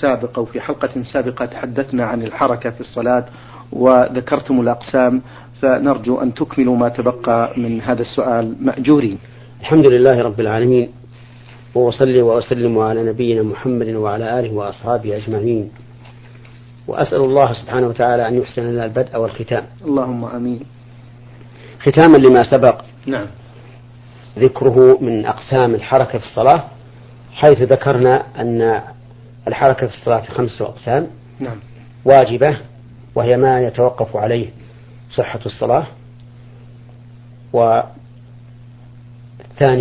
سابق أو في حلقة سابقة تحدثنا عن الحركة في الصلاة وذكرتم الأقسام فنرجو أن تكملوا ما تبقى من هذا السؤال مأجورين. الحمد لله رب العالمين وأصلي وأسلم على نبينا محمد وعلى آله وأصحابه أجمعين. وأسأل الله سبحانه وتعالى أن يحسن لنا البدء والختام. اللهم أمين. ختاما لما سبق نعم. ذكره من أقسام الحركة في الصلاة حيث ذكرنا أن الحركة في الصلاة خمسة أقسام. نعم. واجبة وهي ما يتوقف عليه صحة الصلاة. والثاني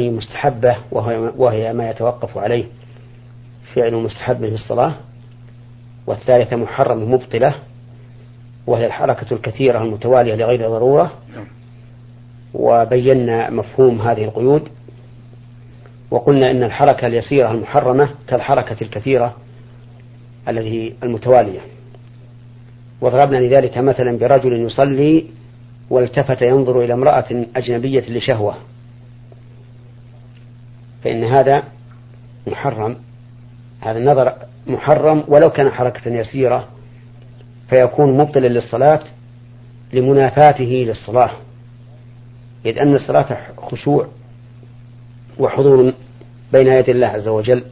مستحبة وهي ما يتوقف عليه فعل مستحب في الصلاة. والثالثة محرم مبطلة وهي الحركة الكثيرة المتوالية لغير ضرورة. نعم. وبينا مفهوم هذه القيود. وقلنا إن الحركة اليسيرة المحرمة كالحركة الكثيرة التي المتوالية. وضربنا لذلك مثلا برجل يصلي والتفت ينظر إلى امرأة أجنبية لشهوة. فإن هذا محرم. هذا النظر محرم ولو كان حركة يسيرة فيكون مبطلا للصلاة لمنافاته للصلاة. إذ أن الصلاة خشوع وحضور بين يدي الله عز وجل.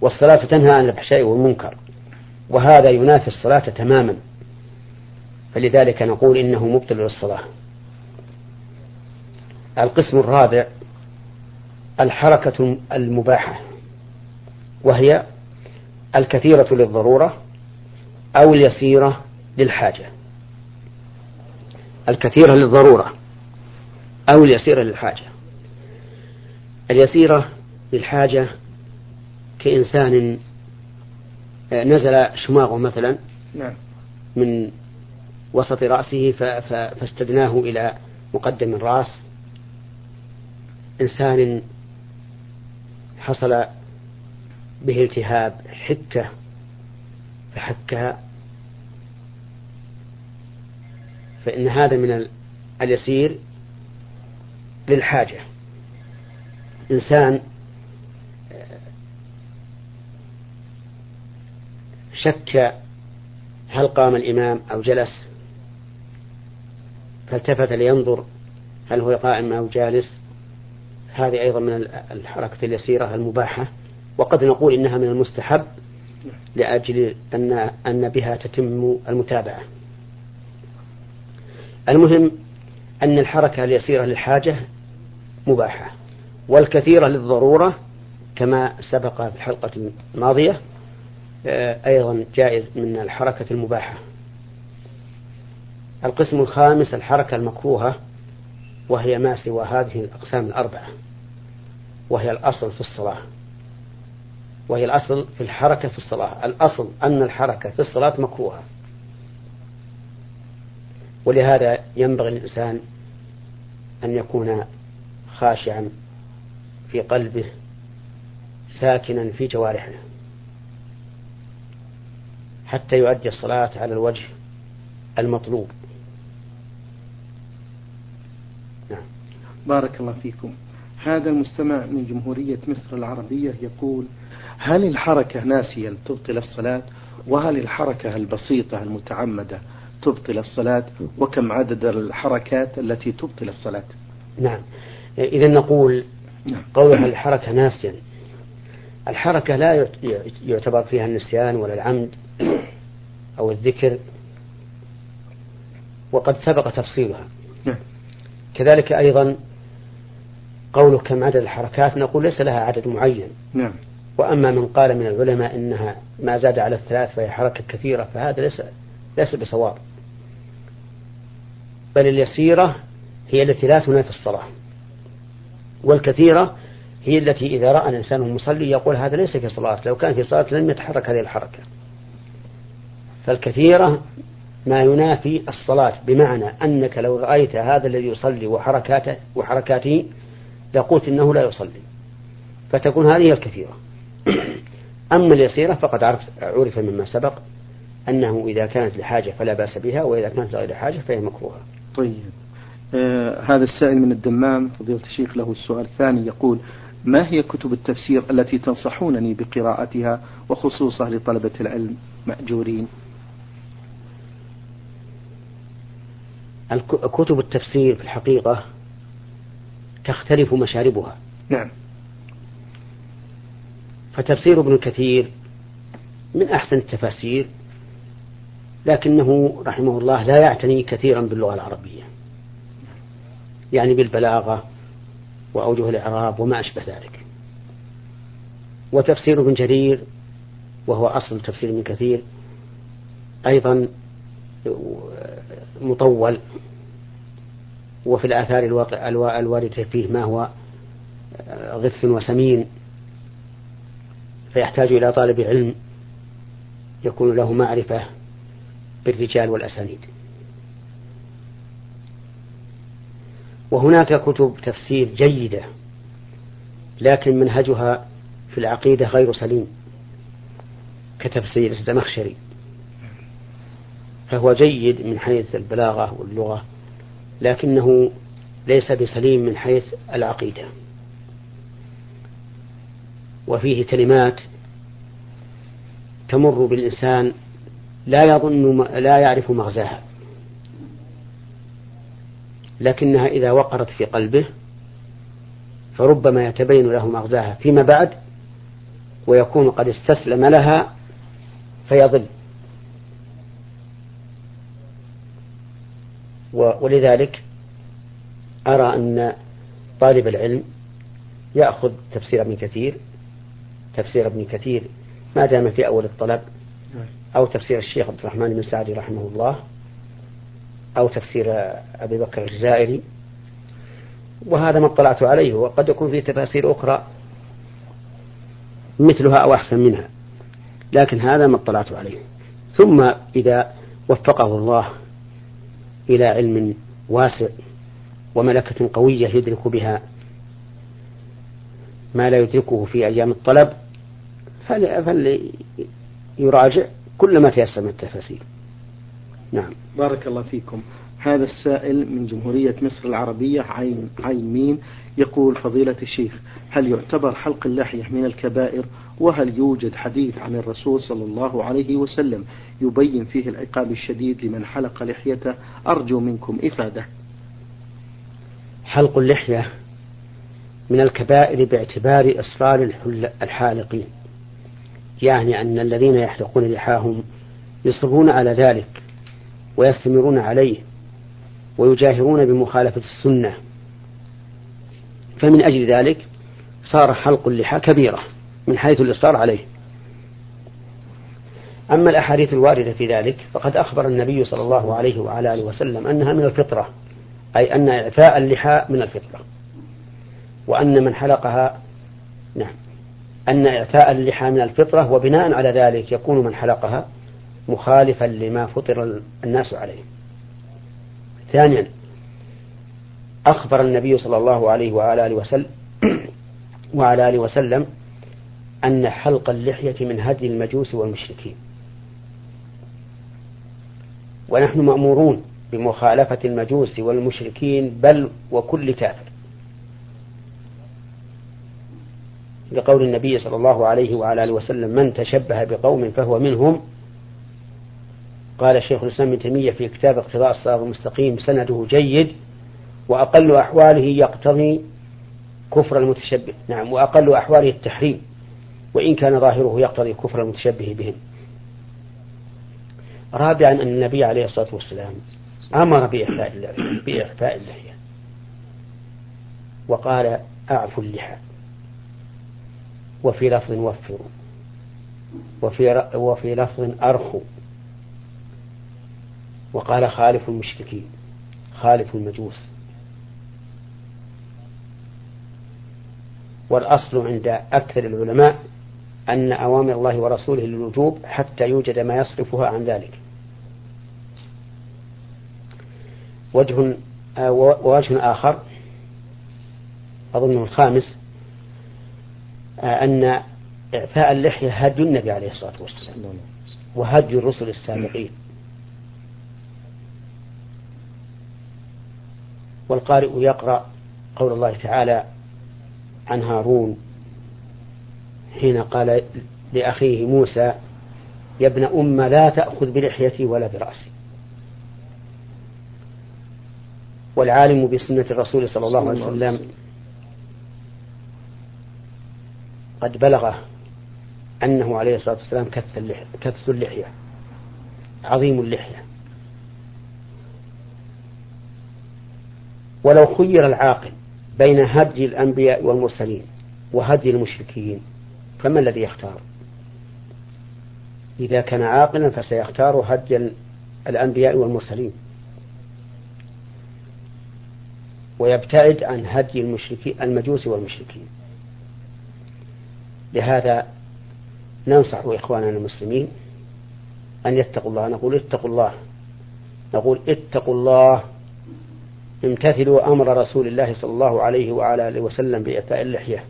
والصلاة تنهى عن الفحشاء والمنكر وهذا ينافي الصلاة تماما. فلذلك نقول إنه مبطل للصلاة. القسم الرابع الحركة المباحة وهي الكثيرة للضرورة أو اليسيرة للحاجة. الكثيرة للضرورة أو اليسيرة للحاجة. اليسيرة للحاجة كإنسان آه، نزل شماغه مثلا نعم. من وسط رأسه فاستدناه إلى مقدم الرأس. إنسان حصل به التهاب حكة فحكها فإن هذا من اليسير للحاجة. إنسان شك هل قام الإمام أو جلس؟ فالتفت لينظر هل هو قائم أو جالس. هذه أيضا من الحركة اليسيرة المباحة. وقد نقول إنها من المستحب لأجل أن أن بها تتم المتابعة. المهم أن الحركة اليسيرة للحاجة مباحة والكثيرة للضرورة كما سبق في الحلقة الماضية. أيضا جائز من الحركة المباحة. القسم الخامس الحركة المكروهة وهي ما سوى هذه الأقسام الأربعة وهي الأصل في الصلاة. وهي الأصل في الحركة في الصلاة. الأصل أن الحركة في الصلاة مكروهة. ولهذا ينبغي للإنسان أن يكون خاشعا في قلبه ساكنا في جوارحه. حتى يؤدي الصلاة على الوجه المطلوب. نعم. بارك الله فيكم. هذا المستمع من جمهورية مصر العربية يقول هل الحركة ناسيا تبطل الصلاة؟ وهل الحركة البسيطة المتعمدة تبطل الصلاة؟ وكم عدد الحركات التي تبطل الصلاة؟ نعم. إذا نقول نعم. قولها الحركة ناسيا. الحركة لا يعتبر فيها النسيان ولا العمد. أو الذكر وقد سبق تفصيلها. نعم. كذلك أيضا قوله كم عدد الحركات نقول ليس لها عدد معين. نعم. وأما من قال من العلماء إنها ما زاد على الثلاث فهي حركة كثيرة فهذا ليس ليس بصواب. بل اليسيرة هي التي لا تنافي الصلاة. والكثيرة هي التي إذا رأى الإنسان المصلي يقول هذا ليس في صلاة لو كان في صلاة لم يتحرك هذه الحركة. فالكثيرة ما ينافي الصلاة بمعنى أنك لو رأيت هذا الذي يصلي وحركاته وحركاته لقلت إنه لا يصلي. فتكون هذه الكثيرة. أما اليسيرة فقد عرف عرف مما سبق أنه إذا كانت لحاجة فلا بأس بها وإذا كانت لغير حاجة فهي مكروهة. طيب. آه هذا السائل من الدمام فضيلة الشيخ له السؤال الثاني يقول ما هي كتب التفسير التي تنصحونني بقراءتها وخصوصا لطلبة العلم؟ مأجورين. كتب التفسير في الحقيقة تختلف مشاربها. نعم. فتفسير ابن كثير من أحسن التفاسير لكنه رحمه الله لا يعتني كثيرا باللغة العربية. يعني بالبلاغة وأوجه الإعراب وما أشبه ذلك. وتفسير ابن جرير وهو أصل تفسير ابن كثير أيضا مطول وفي الآثار الواردة فيه ما هو غث وسمين فيحتاج إلى طالب علم يكون له معرفة بالرجال والأسانيد. وهناك كتب تفسير جيدة لكن منهجها في العقيدة غير سليم كتفسير الزمخشري فهو جيد من حيث البلاغة واللغة لكنه ليس بسليم من حيث العقيدة. وفيه كلمات تمر بالإنسان لا يظن لا يعرف مغزاها لكنها إذا وقرت في قلبه فربما يتبين له مغزاها فيما بعد ويكون قد استسلم لها فيضل. ولذلك أرى أن طالب العلم يأخذ تفسير ابن كثير تفسير ابن كثير ما دام في أول الطلب أو تفسير الشيخ عبد الرحمن بن سعدي رحمه الله أو تفسير أبي بكر الجزائري. وهذا ما اطلعت عليه وقد يكون فيه تفاسير أخرى مثلها أو أحسن منها لكن هذا ما اطلعت عليه. ثم إذا وفقه الله إلى علم واسع وملكة قوية يدرك بها ما لا يدركه في أيام الطلب فليراجع كل ما تيسر من التفاسير. نعم. بارك الله فيكم. هذا السائل من جمهورية مصر العربية عين عين ميم يقول فضيلة الشيخ هل يعتبر حلق اللحية من الكبائر؟ وهل يوجد حديث عن الرسول صلى الله عليه وسلم يبين فيه العقاب الشديد لمن حلق لحيته؟ أرجو منكم إفادة. حلق اللحية من الكبائر باعتبار إصرار الحالقين يعني أن الذين يحلقون لحاهم يصرون على ذلك ويستمرون عليه ويجاهرون بمخالفة السنة. فمن أجل ذلك صار حلق اللحى كبيرة من حيث الإصرار عليه. أما الأحاديث الواردة في ذلك فقد أخبر النبي صلى الله عليه وعلى آله وسلم أنها من الفطرة أي أن إعفاء اللحى من الفطرة. وأن من حلقها نعم أن إعفاء اللحى من الفطرة وبناء على ذلك يكون من حلقها مخالفا لما فطر الناس عليه. ثانيا أخبر النبي صلى الله عليه وعلى آله وسلم وعلى آله وسلم أن حلق اللحية من هدي المجوس والمشركين. ونحن مأمورون بمخالفة المجوس والمشركين بل وكل كافر. لقول النبي صلى الله عليه وعلى آله وسلم من تشبه بقوم فهو منهم قال شيخ الإسلام ابن تيمية في كتاب اقتضاء الصراط المستقيم سنده جيد وأقل أحواله يقتضي كفر المتشبه. نعم وأقل أحواله التحريم وإن كان ظاهره يقتضي كفر المتشبه بهم. رابعا أن النبي عليه الصلاة والسلام أمر بإحفاء بإحفاء اللحية وقال أعفوا اللحى. وفي لفظ وفروا وفي وفي لفظ أرخوا وقال خالف المشركين خالف المجوس. والأصل عند أكثر العلماء أن أوامر الله ورسوله للوجوب حتى يوجد ما يصرفها عن ذلك. وجه ووجه آخر أظنه الخامس أن إعفاء اللحية هدي النبي عليه الصلاة والسلام وهدي الرسل السابقين. والقارئ يقرأ قول الله تعالى عن هارون حين قال لأخيه موسى يا ابن أم لا تأخذ بلحيتي ولا برأسي. والعالم بسنة الرسول صلى الله عليه وسلم قد بلغه أنه عليه الصلاة والسلام كث اللحية عظيم اللحية. ولو خير العاقل بين هدي الأنبياء والمرسلين وهدي المشركين فما الذي يختار؟ إذا كان عاقلا فسيختار هدي الأنبياء والمرسلين. ويبتعد عن هدي المشركين المجوس والمشركين. لهذا ننصح إخواننا المسلمين أن يتقوا الله. نقول اتقوا الله. نقول اتقوا الله امتثلوا أمر رسول الله صلى الله عليه وعلى آله وسلم بإعفاء اللحية.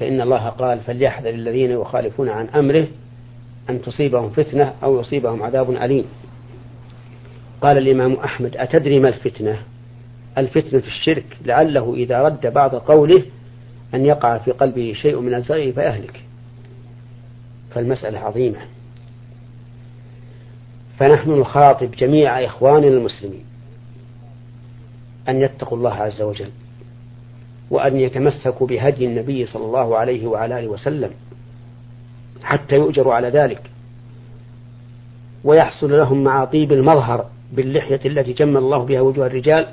فإن الله قال فليحذر الذين يخالفون عن أمره أن تصيبهم فتنة أو يصيبهم عذاب أليم. قال الإمام أحمد أتدري ما الفتنة؟ الفتنة الشرك لعله إذا رد بعض قوله أن يقع في قلبه شيء من الزغي فيهلك. فالمسألة عظيمة. فنحن نخاطب جميع إخواننا المسلمين أن يتقوا الله عز وجل وأن يتمسكوا بهدي النبي صلى الله عليه وعلى آله وسلم حتى يؤجروا على ذلك ويحصل لهم مع طيب المظهر باللحية التي جمل الله بها وجوه الرجال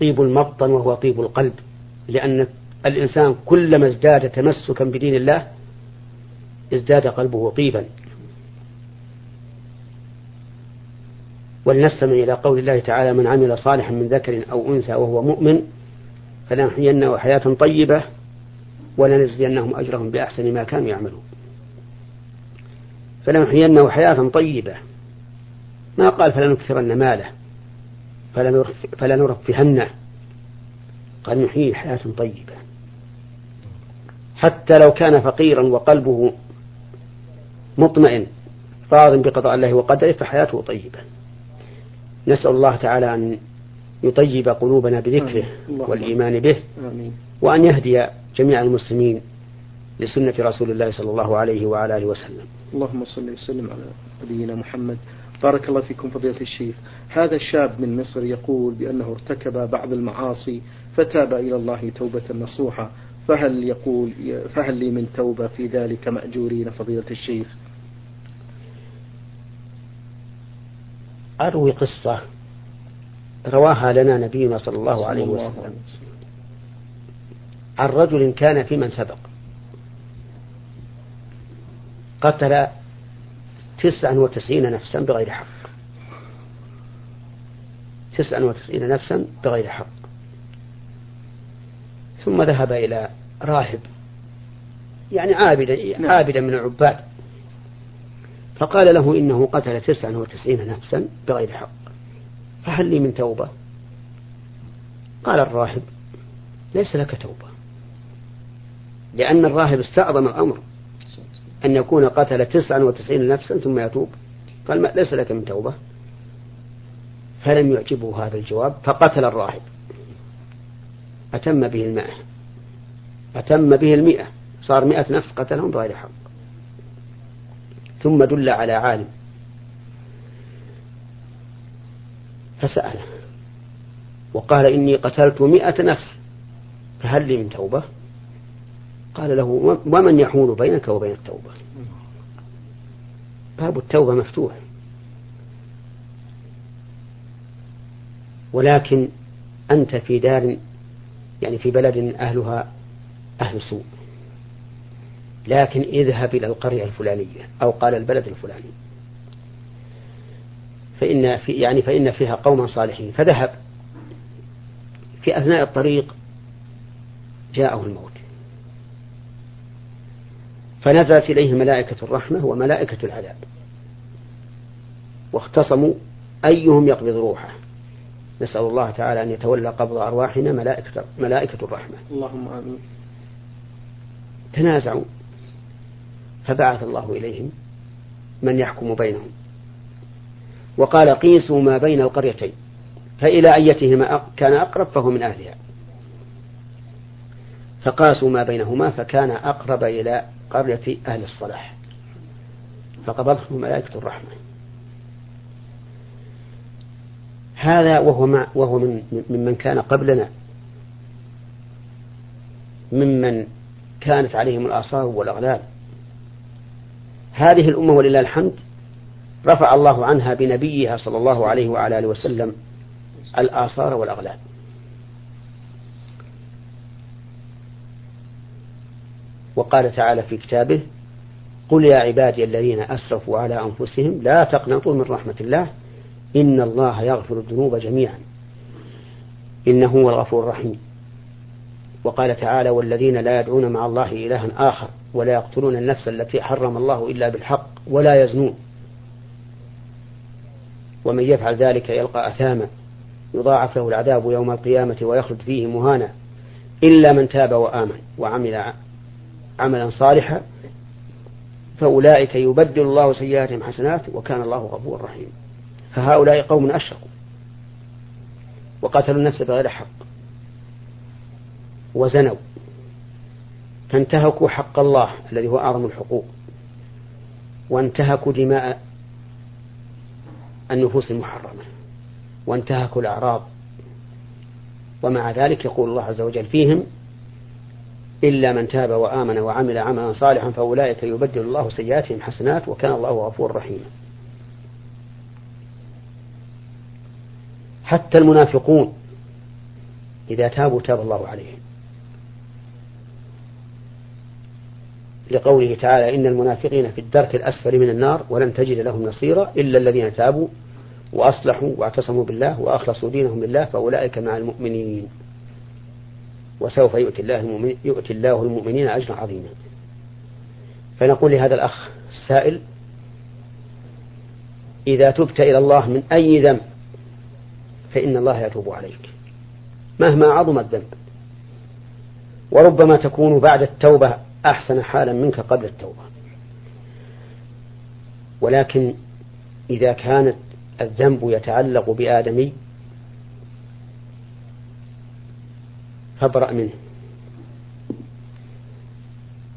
طيب المبطن وهو طيب القلب لأن الإنسان كلما ازداد تمسكا بدين الله ازداد قلبه طيبا. ولنستمع إلى قول الله تعالى من عمل صالحا من ذكر أو أنثى وهو مؤمن فلنحيينه حياة طيبة ولنجزينهم أجرهم بأحسن ما كانوا يعملون. فلنحيينه حياة طيبة. ما قال فلنكثرن ماله فلنرفهنه. قال نحيي حياة طيبة. حتى لو كان فقيرا وقلبه مطمئن راض بقضاء الله وقدره فحياته طيبة. نسأل الله تعالى أن يطيب قلوبنا بذكره والإيمان به. وأن يهدي جميع المسلمين لسنة رسول الله صلى الله عليه وعلى آله وسلم. اللهم صل وسلم على نبينا محمد. بارك الله فيكم فضيلة الشيخ. هذا الشاب من مصر يقول بأنه ارتكب بعض المعاصي فتاب إلى الله توبة نصوحة. فهل يقول فهل لي من توبة في ذلك مأجورين فضيلة الشيخ؟ أروي قصة رواها لنا نبينا صلى الله عليه وسلم. عن رجل كان في من سبق. قتل تسعا وتسعين نفسا بغير حق. تسعا وتسعين نفسا بغير حق. ثم ذهب إلى راهب. يعني عابدا نعم. عابدا من العباد. فقال له إنه قتل تسعا وتسعين نفسا بغير حق. فهل لي من توبة؟ قال الراهب ليس لك توبة لأن الراهب استعظم الأمر أن يكون قتل تسعا وتسعين نفسا ثم يتوب. قال ما ليس لك من توبة. فلم يعجبه هذا الجواب فقتل الراهب. أتم به المائة أتم به المئة صار مئة نفس قتلهم بغير حق. ثم دل على عالم. فسأله وقال إني قتلت مئة نفس فهل لي من توبة؟ قال له ومن يحول بينك وبين التوبة؟ باب التوبة مفتوح. ولكن أنت في دار يعني في بلد أهلها أهل سوء. لكن اذهب إلى القرية الفلانية أو قال البلد الفلاني. فإن في يعني فإن فيها قوما صالحين. فذهب في أثناء الطريق جاءه الموت. فنزلت إليه ملائكة الرحمة وملائكة العذاب. واختصموا أيهم يقبض روحه. نسأل الله تعالى أن يتولى قبض أرواحنا ملائكة, ملائكة الرحمة. اللهم آمين. تنازعوا. فبعث الله إليهم من يحكم بينهم. وقال قيسوا ما بين القريتين فإلى أيتهما كان أقرب فهو من أهلها. فقاسوا ما بينهما فكان أقرب إلى قرية أهل الصلاح. فقبضته ملائكة الرحمة. هذا وهو مع وهو من ممن كان قبلنا. ممن كانت عليهم الآثار والأغلال. هذه الأمة ولله الحمد رفع الله عنها بنبيها صلى الله عليه وعلى آله وسلم الآثار والأغلال. وقال تعالى في كتابه قل يا عبادي الذين أسرفوا على أنفسهم لا تقنطوا من رحمة الله إن الله يغفر الذنوب جميعا. إنه هو الغفور الرحيم. وقال تعالى والذين لا يدعون مع الله إلها آخر ولا يقتلون النفس التي حرم الله إلا بالحق ولا يزنون. ومن يفعل ذلك يلقى أثاما يضاعف له العذاب يوم القيامة ويخلد فيه مهانا إلا من تاب وآمن وعمل عملا صالحا فأولئك يبدل الله سيئاتهم حسنات وكان الله غفورا رحيما. فهؤلاء قوم أشركوا وقتلوا النفس بغير حق. وزنوا. فانتهكوا حق الله الذي هو أعظم الحقوق. وانتهكوا دماء النفوس المحرمة. وانتهكوا الأعراض. ومع ذلك يقول الله عز وجل فيهم إلا من تاب وآمن وعمل عملا صالحا فأولئك يبدل الله سيئاتهم حسنات وكان الله غفورا رحيما. حتى المنافقون إذا تابوا تاب الله عليهم. لقوله تعالى إن المنافقين في الدرك الأسفل من النار ولن تجد لهم نصيرا إلا الذين تابوا وأصلحوا واعتصموا بالله وأخلصوا دينهم لله فأولئك مع المؤمنين. وسوف يؤتي الله المؤمنين يؤتي الله المؤمنين أجرا عظيما. فنقول لهذا الأخ السائل إذا تبت إلى الله من أي ذنب فإن الله يتوب عليك. مهما عظم الذنب. وربما تكون بعد التوبة أحسن حالا منك قبل التوبة. ولكن إذا كانت الذنب يتعلق بآدمي فابرأ منه.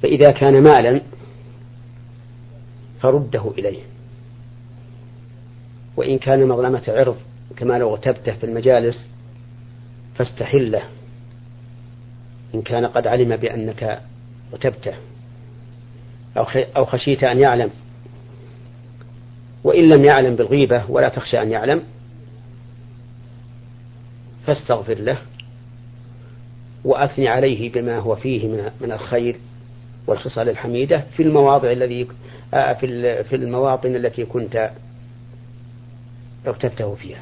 فإذا كان مالا فرده إليه. وإن كان مظلمة عرض كما لو اغتبته في المجالس فاستحله. إن كان قد علم بأنك اغتبته أو خشيت أن يعلم. وإن لم يعلم بالغيبة ولا تخشى أن يعلم فاستغفر له وأثني عليه بما هو فيه من الخير والخصال الحميدة في المواضع الذي آه، في المواطن التي كنت اغتبته فيها.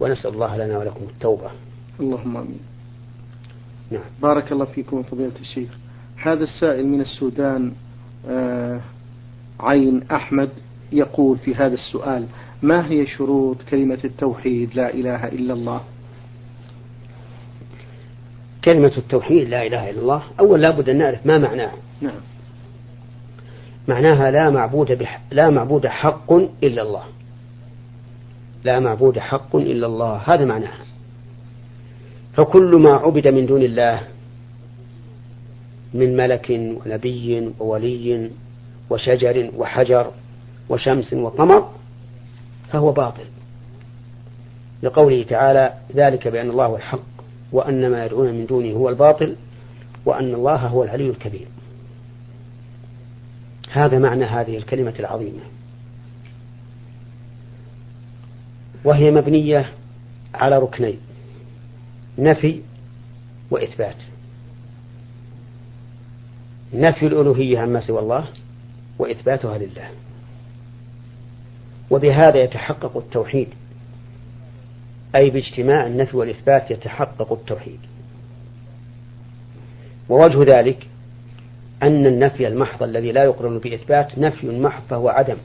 ونسأل الله لنا ولكم التوبة. اللهم آمين. نعم. بارك الله فيكم فضيلة الشيخ. هذا السائل من السودان آه عين أحمد يقول في هذا السؤال ما هي شروط كلمة التوحيد لا إله إلا الله؟ كلمة التوحيد لا إله إلا الله أول لابد أن نعرف ما معناها. نعم. معناها لا معبود بح... لا معبود حق إلا الله. لا معبود حق إلا الله. هذا معناها. فكل ما عبد من دون الله من ملك ونبي وولي وشجر وحجر وشمس وقمر فهو باطل. لقوله تعالى ذلك بأن الله الحق وأن ما يدعون من دونه هو الباطل وأن الله هو العلي الكبير. هذا معنى هذه الكلمة العظيمة. وهي مبنية على ركنين. نفي وإثبات. نفي الألوهية عما سوى الله وإثباتها لله. وبهذا يتحقق التوحيد. أي باجتماع النفي والإثبات يتحقق التوحيد. ووجه ذلك أن النفي المحض الذي لا يقرن بإثبات نفي محض فهو عدم.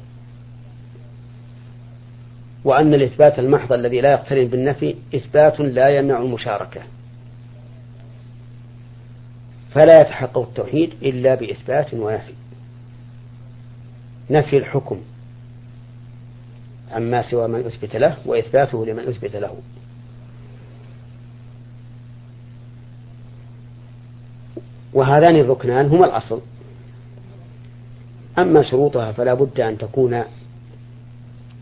وأن الإثبات المحض الذي لا يقترن بالنفي إثبات لا يمنع المشاركة. فلا يتحقق التوحيد إلا بإثبات ونفي. نفي الحكم عما سوى من أثبت له وإثباته لمن أثبت له. وهذان الركنان هما الأصل. أما شروطها فلا بد أن تكون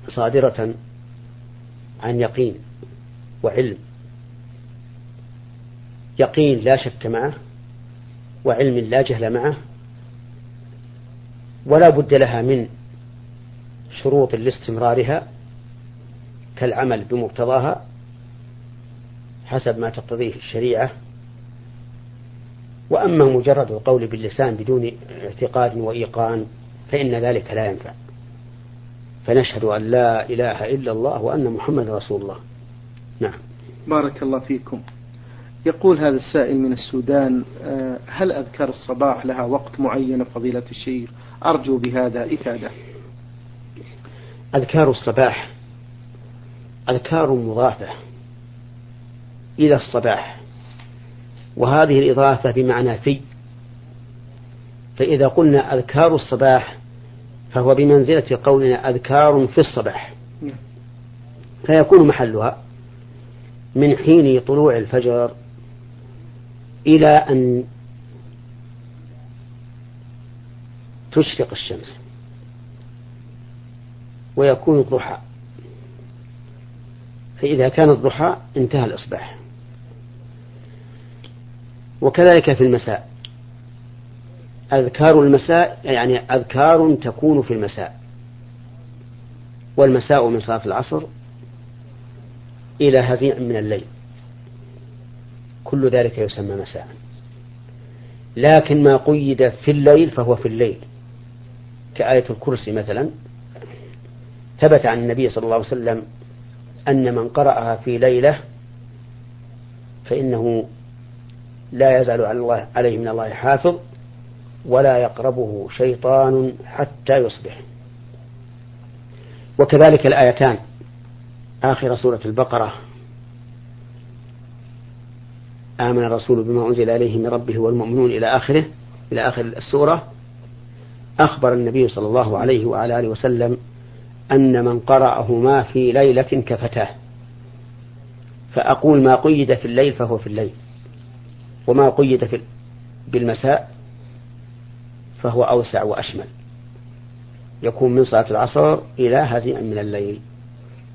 صادرة عن يقين وعلم. يقين لا شك معه وعلم لا جهل معه ولا بد لها من شروط لاستمرارها كالعمل بمقتضاها حسب ما تقتضيه الشريعة. وأما مجرد القول باللسان بدون اعتقاد وإيقان فإن ذلك لا ينفع. فنشهد أن لا إله إلا الله وأن محمد رسول الله. نعم. بارك الله فيكم. يقول هذا السائل من السودان آه، هل أذكار الصباح لها وقت معين فضيلة الشيخ؟ أرجو بهذا إفادة. أذكار الصباح. أذكار مضافة إلى الصباح. وهذه الإضافة بمعنى في. فإذا قلنا أذكار الصباح فهو بمنزلة قولنا أذكار في الصباح. فيكون محلها من حين طلوع الفجر إلى أن تشرق الشمس ويكون الضحى. فإذا كان الضحى انتهى الإصباح. وكذلك في المساء. أذكار المساء يعني أذكار تكون في المساء. والمساء من صلاة العصر إلى هزيع من الليل. كل ذلك يسمى مساء. لكن ما قيد في الليل فهو في الليل. كآية الكرسي مثلا ثبت عن النبي صلى الله عليه وسلم أن من قرأها في ليلة فإنه لا يزال عليه من الله حافظ. ولا يقربه شيطان حتى يصبح. وكذلك الآيتان. آخر سورة البقرة. آمن الرسول بما أنزل إليه من ربه والمؤمنون إلى آخره إلى آخر السورة. أخبر النبي صلى الله عليه وعلى آله وسلم أن من قرأهما في ليلة كفتاه. فأقول ما قيد في الليل فهو في الليل وما قيد في بالمساء فهو أوسع وأشمل. يكون من صلاة العصر إلى هزيع من الليل.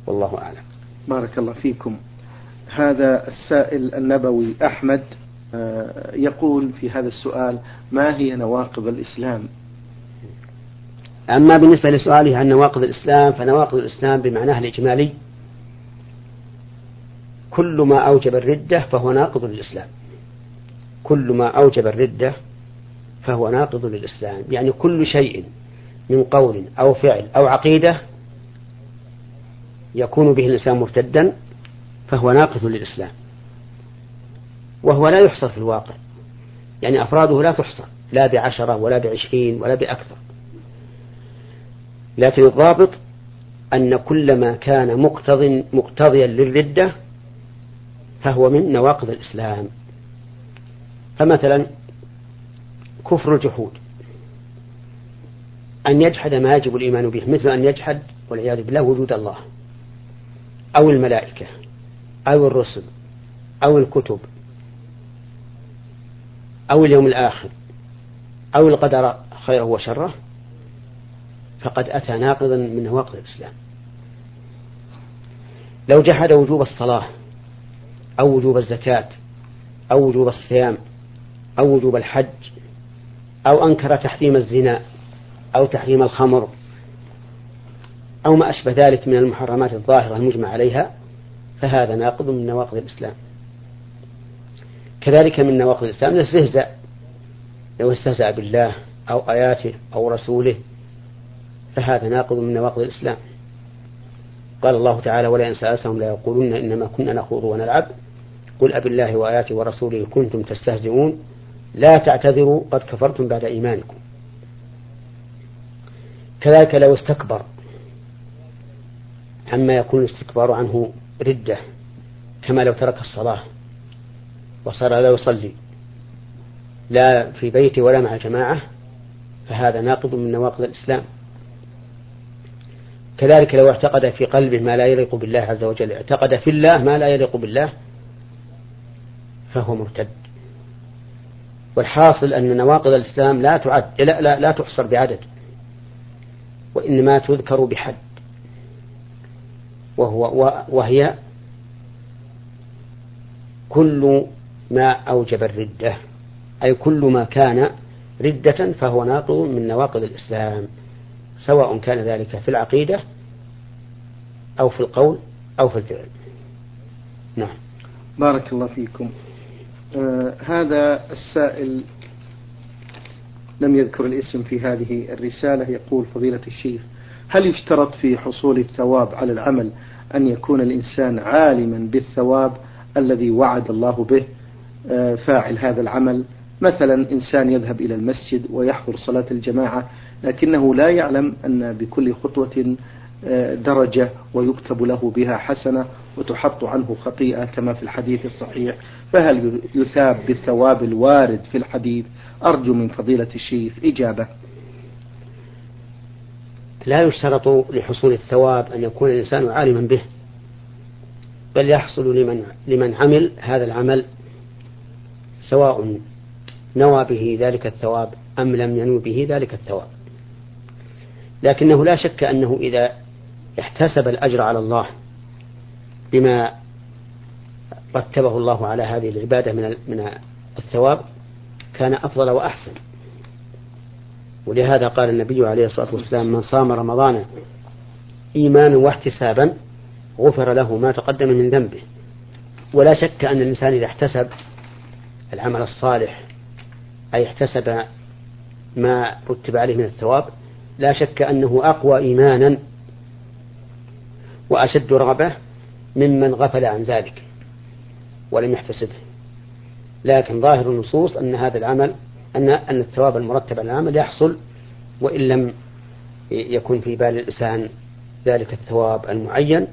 والله أعلم. بارك الله فيكم. هذا السائل النبوي أحمد آه، يقول في هذا السؤال ما هي نواقض الإسلام؟ أما بالنسبة لسؤاله عن نواقض الإسلام فنواقض الإسلام بمعناه الإجمالي. كل ما أوجب الردة فهو ناقض للإسلام. كل ما أوجب الردة فهو ناقض للإسلام. يعني كل شيء من قول أو فعل أو عقيدة يكون به الإنسان مرتدا فهو ناقض للإسلام. وهو لا يحصر في الواقع. يعني أفراده لا تحصى لا بعشرة ولا بعشرين ولا بأكثر. لكن الضابط أن كل ما كان مقتض مقتضيا للردة فهو من نواقض الإسلام. فمثلا كفر الجحود. أن يجحد ما يجب الإيمان به مثل أن يجحد والعياذ بالله وجود الله أو الملائكة أو الرسل أو الكتب أو اليوم الآخر أو القدر خيره وشره فقد أتى ناقضا من نواقض الإسلام. لو جحد وجوب الصلاة أو وجوب الزكاة أو وجوب الصيام أو وجوب الحج أو أنكر تحريم الزنا أو تحريم الخمر أو ما أشبه ذلك من المحرمات الظاهرة المجمع عليها فهذا ناقض من نواقض الإسلام. كذلك من نواقض الإسلام الاستهزاء لو استهزأ بالله أو آياته أو رسوله فهذا ناقض من نواقض الإسلام. قال الله تعالى ولئن سألتهم ليقولن إنما كنا نخوض ونلعب قل أب الله وآياته ورسوله كنتم تستهزئون لا تعتذروا قد كفرتم بعد إيمانكم. كذلك لو استكبر عما يكون الاستكبار عنه ردة كما لو ترك الصلاة وصار لا يصلي لا في بيته ولا مع جماعة فهذا ناقض من نواقض الإسلام. كذلك لو اعتقد في قلبه ما لا يليق بالله عز وجل اعتقد في الله ما لا يليق بالله فهو مرتد. والحاصل أن نواقض الإسلام لا تعد لا, لا, لا تحصر بعدد وإنما تذكر بحد وهو وهي كل ما أوجب الردة أي كل ما كان ردة فهو ناقض من نواقض الإسلام سواء كان ذلك في العقيدة أو في القول أو في الفعل. نعم. بارك الله فيكم. آه هذا السائل لم يذكر الاسم في هذه الرسالة يقول فضيلة الشيخ هل يشترط في حصول الثواب على العمل أن يكون الإنسان عالما بالثواب الذي وعد الله به آه فاعل هذا العمل؟ مثلا إنسان يذهب إلى المسجد ويحضر صلاة الجماعة لكنه لا يعلم أن بكل خطوة درجة ويكتب له بها حسنة وتحط عنه خطيئة كما في الحديث الصحيح. فهل يثاب بالثواب الوارد في الحديث؟ أرجو من فضيلة الشيخ إجابة. لا يشترط لحصول الثواب أن يكون الإنسان عالما به بل يحصل لمن لمن عمل هذا العمل سواء نوى به ذلك الثواب أم لم ينو به ذلك الثواب. لكنه لا شك أنه إذا احتسب الأجر على الله بما رتبه الله على هذه العبادة من من الثواب كان أفضل وأحسن. ولهذا قال النبي عليه الصلاة والسلام من صام رمضان إيمانا واحتسابا غفر له ما تقدم من ذنبه. ولا شك أن الإنسان إذا احتسب العمل الصالح أي احتسب ما رتب عليه من الثواب لا شك أنه أقوى إيمانا وأشد رغبة ممن غفل عن ذلك ولم يحتسبه. لكن ظاهر النصوص أن هذا العمل أن أن الثواب المرتب على العمل يحصل وإن لم يكن في بال الإنسان ذلك الثواب المعين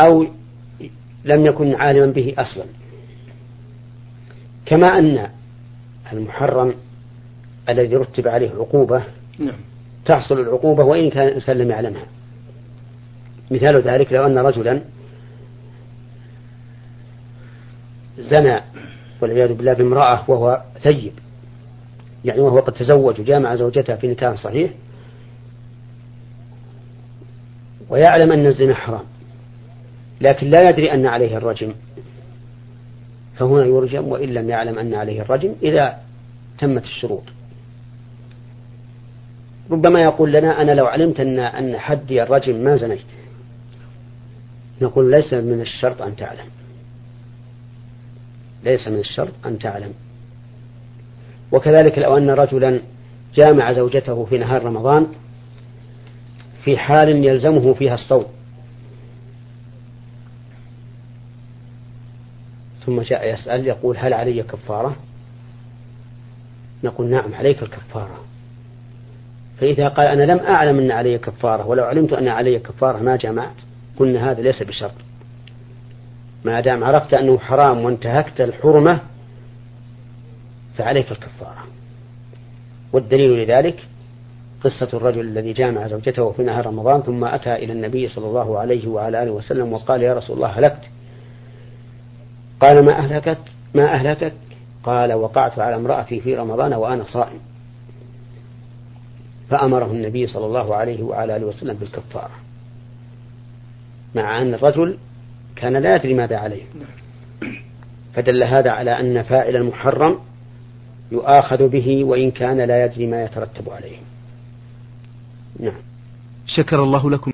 أو لم يكن عالما به أصلا. كما أن المحرم الذي رتب عليه عقوبة نعم. تحصل العقوبة وإن كان الإنسان لم يعلمها. مثال ذلك لو أن رجلا زنى والعياذ بالله بامرأة وهو ثيب يعني وهو قد تزوج وجامع زوجته في نكاح صحيح ويعلم أن الزنا حرام لكن لا يدري أن عليه الرجم فهنا يرجم وإن لم يعلم أن عليه الرجم إذا تمت الشروط. ربما يقول لنا أنا لو علمت أن أن حدي الرجم ما زنيت. نقول ليس من الشرط أن تعلم. ليس من الشرط أن تعلم. وكذلك لو أن رجلا جامع زوجته في نهار رمضان في حال يلزمه فيها الصوم. ثم جاء يسأل يقول هل علي كفارة؟ نقول نعم عليك الكفارة. فإذا قال أنا لم أعلم أن علي كفارة ولو علمت أن علي كفارة ما جمعت. قلنا هذا ليس بشرط. ما دام عرفت أنه حرام وانتهكت الحرمة فعليك الكفارة. والدليل لذلك قصة الرجل الذي جامع زوجته في نهار رمضان ثم أتى إلى النبي صلى الله عليه وعلى آله وسلم وقال يا رسول الله هلكت. قال ما أهلكت؟ ما أهلكك؟ قال وقعت على امرأتي في رمضان وأنا صائم. فأمره النبي صلى الله عليه وعلى آله وسلم بالكفارة. مع أن الرجل كان لا يدري ماذا عليه. فدل هذا على أن فاعل المحرم يؤاخذ به وإن كان لا يدري ما يترتب عليه. نعم. شكر الله لكم.